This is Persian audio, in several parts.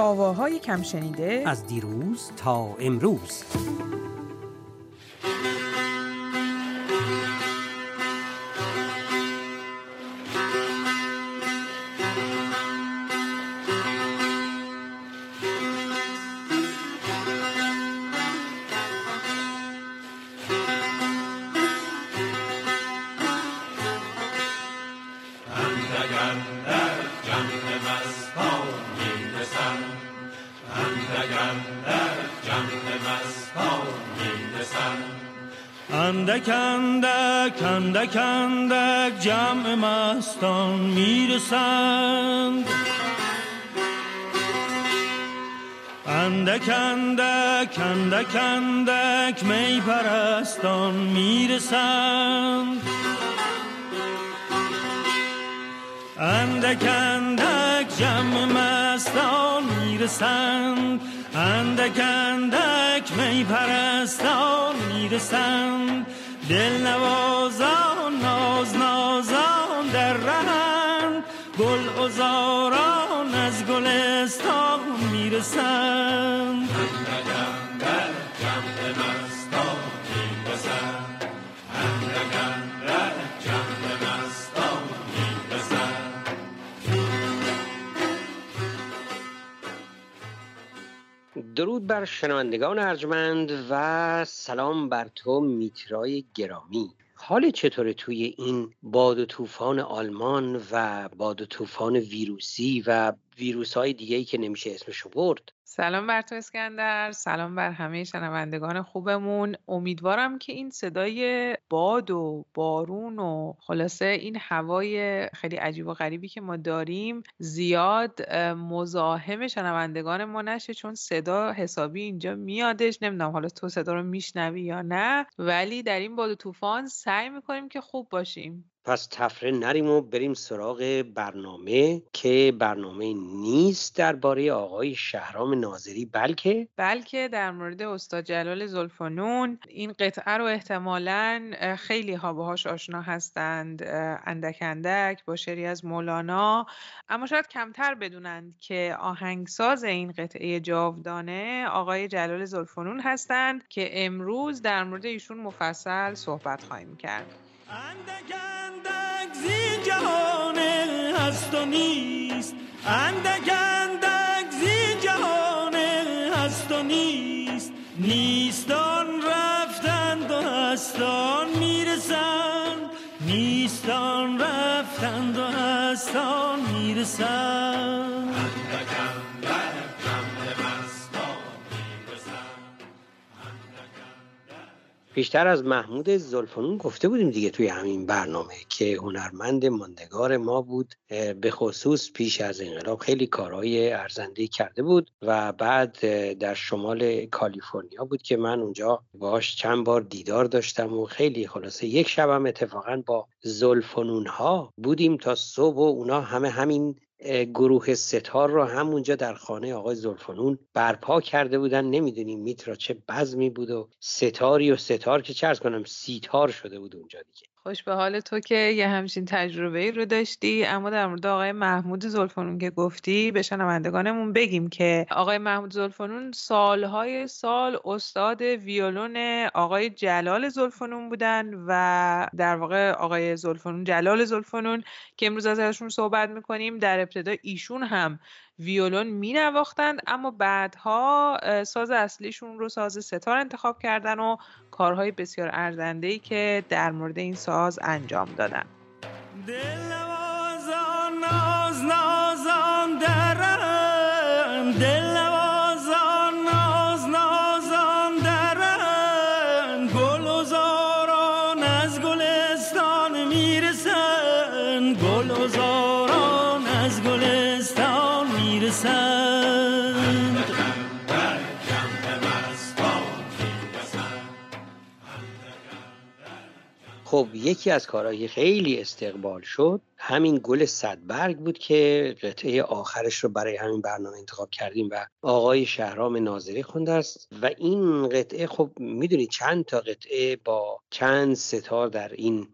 آواهای کم شنیده از دیروز تا امروز اندک اندک اندک اندک جمع مستان می‌رسند اندک اندک اندک اندک می پرستان می‌رسند اندک اندک جمع مستان می‌رسند. اندک اندک می پرستان می‌رسند. دل نوازان ناز نازان در رهند. گل ازاران از گلستان می‌رسند. درود بر شنوندگان ارجمند و سلام بر تو میترای گرامی. حال چطوره توی این باد و طوفان آلمان و باد و طوفان ویروسی و ویروس های دیگه ای که نمیشه اسمشو برد؟ سلام بر تو اسکندر سلام بر همه شنوندگان خوبمون. امیدوارم که این صدای باد و بارون و خلاصه این هوای خیلی عجیب و غریبی که ما داریم زیاد مزاحم شنوندگان ما نشه چون صدا حسابی اینجا میادش. نمی‌دونم حالا تو صدا رو میشنوی یا نه. ولی در این باد و طوفان سعی می‌کنیم که خوب باشیم. پس تفره نریم و بریم سراغ برنامه که برنامه نیست درباره آقای شهرام ناظری بلکه بلکه در مورد استاد جلال زلفانون. این قطعه رو احتمالا خیلی ها باهاش آشنا هستند اندک اندک با شعری از مولانا. اما شاید کمتر بدونند که آهنگساز این قطعه جاودانه آقای جلال زلفانون هستند که امروز در مورد ایشون مفصل صحبت خواهیم کرد. اندک اندک زی جهان هست و نیست. اندک اندک زی جهان هست و نیست. نیستان رفتند و هستان می‌رسند. نیستان رفتند و هستان می‌رسند. بیشتر از محمود زلفانون گفته بودیم دیگه توی همین برنامه که هنرمند ماندگار ما بود به خصوص پیش از انقلاب خیلی کارهای ارزنده کرده بود و بعد در شمال کالیفرنیا بود که من اونجا باش چند بار دیدار داشتم و خیلی خلاصه یک شبم اتفاقا با زلفانون ها بودیم تا صبح و اونا همه همین گروه ستار رو همونجا در خانه آقای زلفانون برپا کرده بودن. نمی‌دونیم میترا چه بزمی بود و ستاری و ستار که چرز کنم سیتار شده بود اونجا دیگه. خوش به حال تو که یه همچین تجربه ای رو داشتی. اما در مورد آقای محمود زلفانون که گفتی به شنوندگانمون بگیم که آقای محمود زلفانون سالهای سال استاد ویولون آقای جلال زلفانون بودن و در واقع آقای زلفانون جلال زلفانون که امروز ازشون صحبت می‌کنیم در ابتدا ایشون هم ویولون می نواختند اما بعدها ساز اصلیشون رو ساز ستار انتخاب کردن و کارهای بسیار ارزنده‌ای که در مورد این ساز انجام دادن. دل نازان درن دل خب یکی از کارهایی خیلی استقبال شد. همین گل صدبرگ بود که قطعه آخرش رو برای همین برنامه انتخاب کردیم و آقای شهرام ناظری خونده است. و این قطعه خب می‌دونید چند تا قطعه با چند ستار در این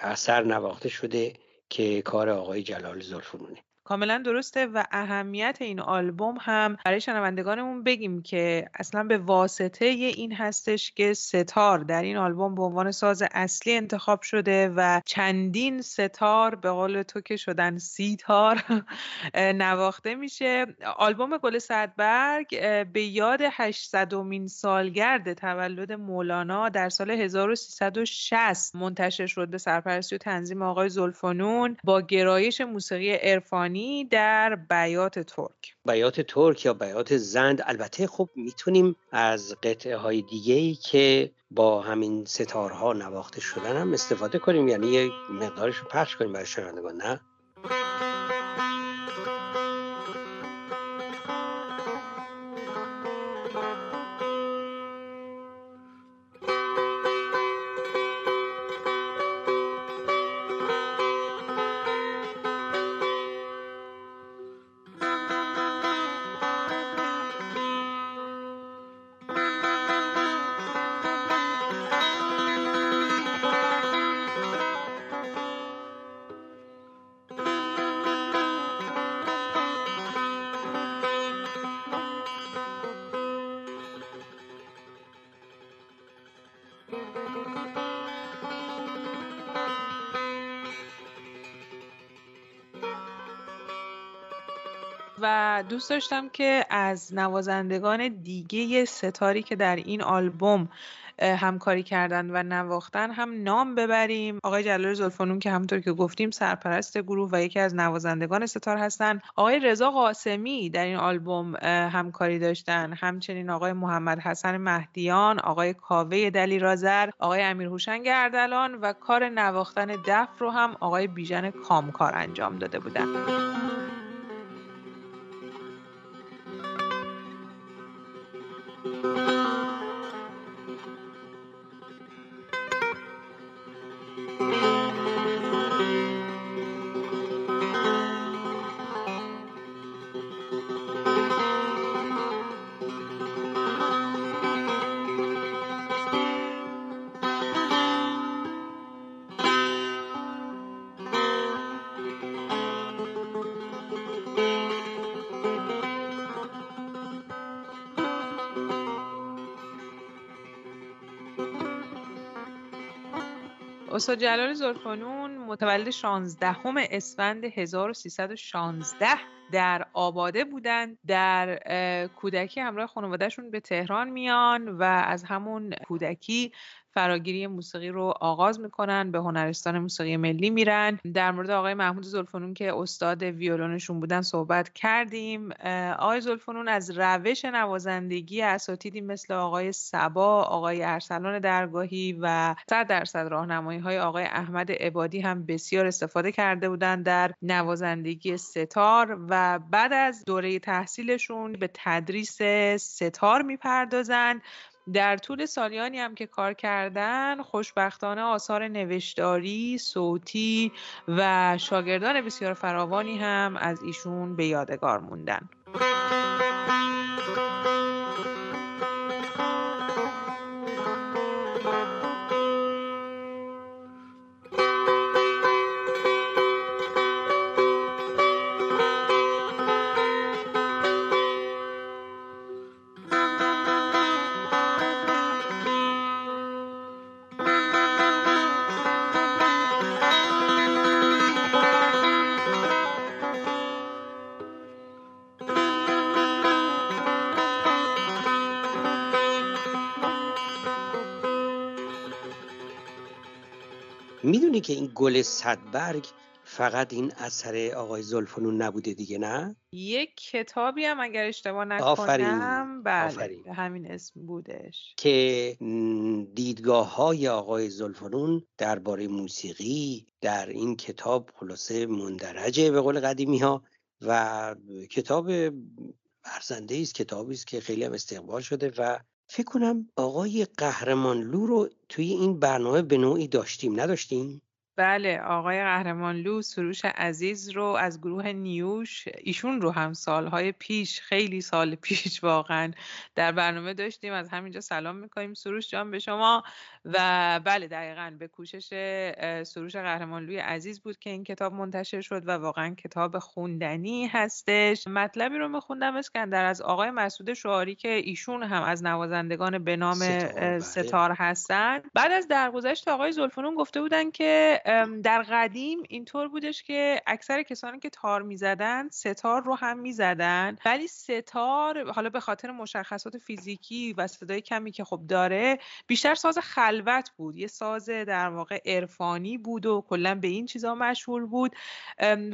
اثر نواخته شده که کار آقای جلال زلفونونه کاملا درسته و اهمیت این آلبوم هم برای شنوندگانمون بگیم که اصلا به واسطه این هستش که ستار در این آلبوم به عنوان ساز اصلی انتخاب شده و چندین ستار به قول تو که شدن سی تار نواخته میشه. آلبوم گل صدبرگ به یاد 800 مین سالگرد تولد مولانا در سال 1360 منتشر شد به سرپرستی و تنظیم آقای زلفانون با گرایش موسیقی عرفانی در بیات ترک. بیات ترک یا بیات زند. البته خب می‌تونیم از قطعه های دیگه ای که با همین ستارها نواخته شدن هم استفاده کنیم. یعنی یه مقدارش رو پخش کنیم برای شنوندگان نه؟ دوست داشتم که از نوازندگان دیگه ستاری که در این آلبوم همکاری کردن و نواختن هم نام ببریم. آقای جلال زلفانون که همونطور که گفتیم سرپرست گروه و یکی از نوازندگان ستار هستن. آقای رضا قاسمی در این آلبوم همکاری داشتن. همچنین آقای محمد حسن مهدیان آقای کاوه دلی رازر آقای امیر هوشنگ اردلان و کار نواختن دف رو هم آقای بیژن کامکار انجام داده بودن. استاد جلال زلفانون متولد 16 اسفند 1316 در آباده بودند. در کودکی همراه خانوادهشون به تهران میان و از همون کودکی فراگیری موسیقی رو آغاز می‌کنن به هنرستان موسیقی ملی میرن. در مورد آقای محمود زلفنون که استاد ویولونشون بودن صحبت کردیم. آقای زلفنون از روش نوازندگی اساتیدی مثل آقای سبا آقای ارسلان درگاهی و صد درصد راهنمایی های آقای احمد عبادی هم بسیار استفاده کرده بودن در نوازندگی ستار و بعد از دوره تحصیلشون به تدریس ستار می‌پردازن. در طول سالیانی هم که کار کردن خوشبختانه آثار نوشتاری، صوتی و شاگردان بسیار فراوانی هم از ایشون به یادگار موندن. می‌دونی که این گل صدبرگ فقط این اثر آقای زلفنون نبوده دیگه نه یک کتابی هم اگر اشتباه نکنم آفرین. بله آفرین. همین اسم بودش که دیدگاه های آقای زلفنون درباره موسیقی در این کتاب خلاصه مندرجه به قول قدیمی ها و کتاب ارزنده است کتابی است که خیلی هم استقبال شده و فکر کنم آقای قهرمانلو رو توی این برنامه به نوعی داشتیم نداشتیم؟ بله آقای قهرمانلو سروش عزیز رو از گروه نیوش ایشون رو هم سالهای پیش خیلی سال پیش واقعا در برنامه داشتیم. از همینجا سلام می‌کنیم سروش جان به شما. و بله دقیقا به کوشش سروش قهرمانلوی عزیز بود که این کتاب منتشر شد و واقعا کتاب خوندنی هستش. مطلبی رو میخوندم اسکندر از آقای مسعود شعاری که ایشون هم از نوازندگان به نام ستار, ستار هستن. بعد از درگذشت آقای زلفنون گفته بودن که در قدیم اینطور بودش که اکثر کسانی که تار می‌زدن ستار رو هم می‌زدن ولی ستار حالا به خاطر مشخصات فیزیکی و صدای کمی که خب داره بیشتر ساز خلوت بود. یه ساز در واقع عرفانی بود و کلا به این چیزا مشهور بود.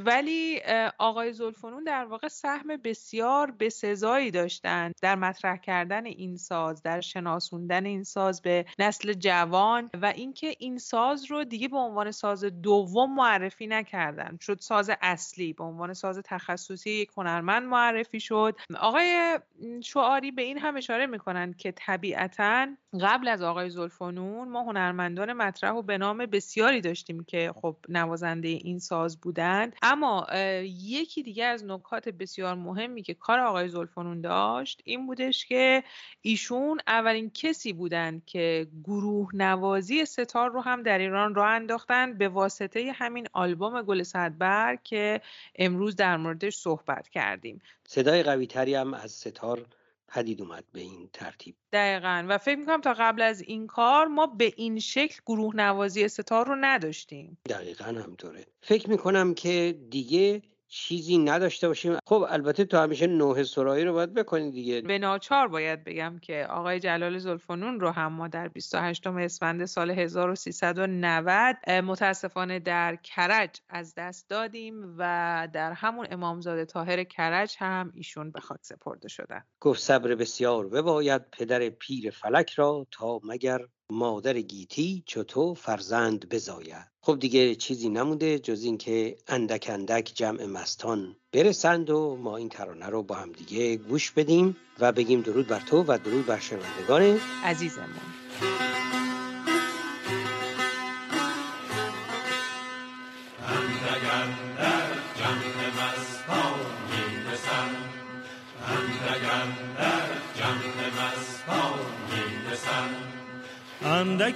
ولی آقای زلفنون در واقع سهم بسیار به سزایی داشتن در مطرح کردن این ساز در شناسوندن این ساز به نسل جوان و اینکه این ساز رو دیگه به عنوان ساز دوم معرفی نکردن. شد ساز اصلی. به عنوان ساز تخصصی یک هنرمند معرفی شد. آقای شعاری به این هم اشاره می‌کنند که طبیعتا قبل از آقای زلفانون ما هنرمندان مطرح و به نام بسیاری داشتیم که خب نوازنده این ساز بودند. اما یکی دیگه از نکات بسیار مهمی که کار آقای زلفانون داشت این بودش که ایشون اولین کسی بودند که گروه نوازی ستار رو هم در ایران راه انداختن به واسطه همین آلبوم گل صدبر که امروز در موردش صحبت کردیم. صدای قوی تری هم از ستار پدید اومد به این ترتیب. دقیقا. و فکر می‌کنم تا قبل از این کار ما به این شکل گروه نوازی ستار رو نداشتیم. دقیقا همطوره فکر می‌کنم که دیگه چیزی نداشته باشیم. خب البته تو همیشه نوه سرایی رو باید بکنید دیگه. به ناچار باید بگم که آقای جلال زلفنون رو هم ما در 28 اسفند سال 1390 متاسفانه در کرج از دست دادیم و در همون امامزاده تاهر کرج هم ایشون به خاک سپرده شدن. گفت صبر بسیار بباید پدر پیر فلک را تا مگر مادر گیتی چطور فرزند بزاید. خب دیگه چیزی نمونده جز اینکه اندک اندک جمع مستان برسند و ما این ترانه رو با هم دیگه گوش بدیم و بگیم درود بر تو و درود بر شنوندگان عزیزمون.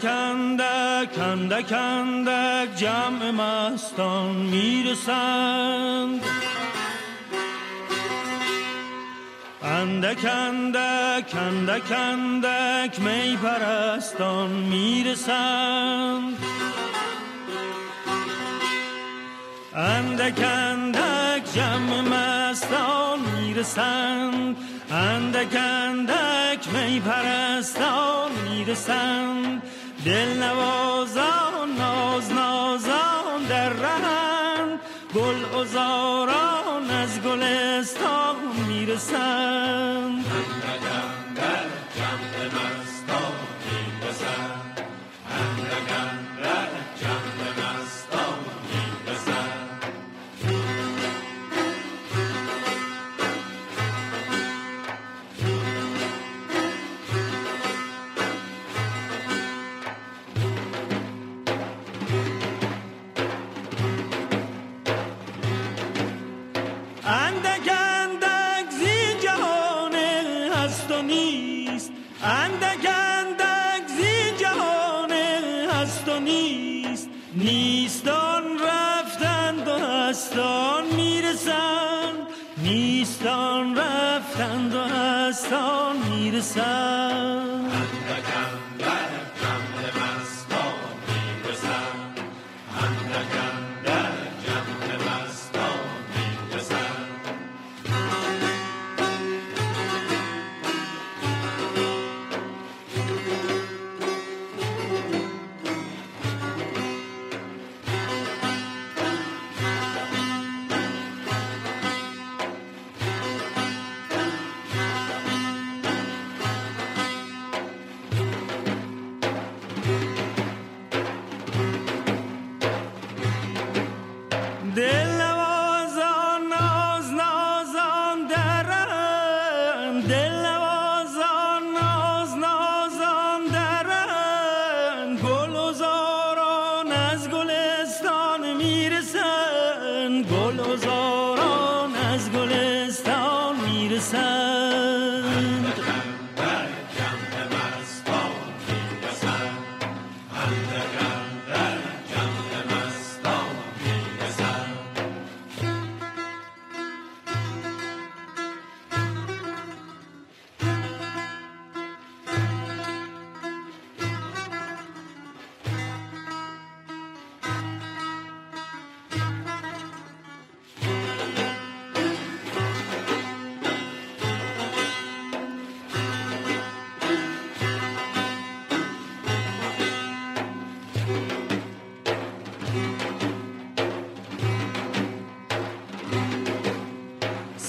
اندک اندک اندک جمع مستان می‌رسند. اندک اندک اندک اندک می پرستان می‌رسند. اندک اندک جمع مستان می‌رسند. اندک اندک می پرستان می‌رسند. دل نوازان ناز نازان در رهند گل ازاران از گلستان می‌رسند. می‌رسند. نیست نیستان رفتند و هستان می‌رسند نیستان رفتند و هستان می‌رسند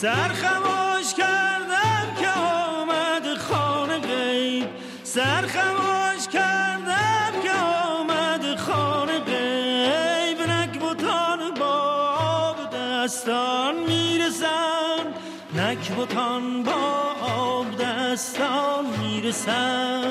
سر خماش کردم که آمد خانه غیب. سر خماش کردم که آمد خانه غیب. نکبتان با آب دستان می‌رسن نکبتان با آب دستان می‌رسن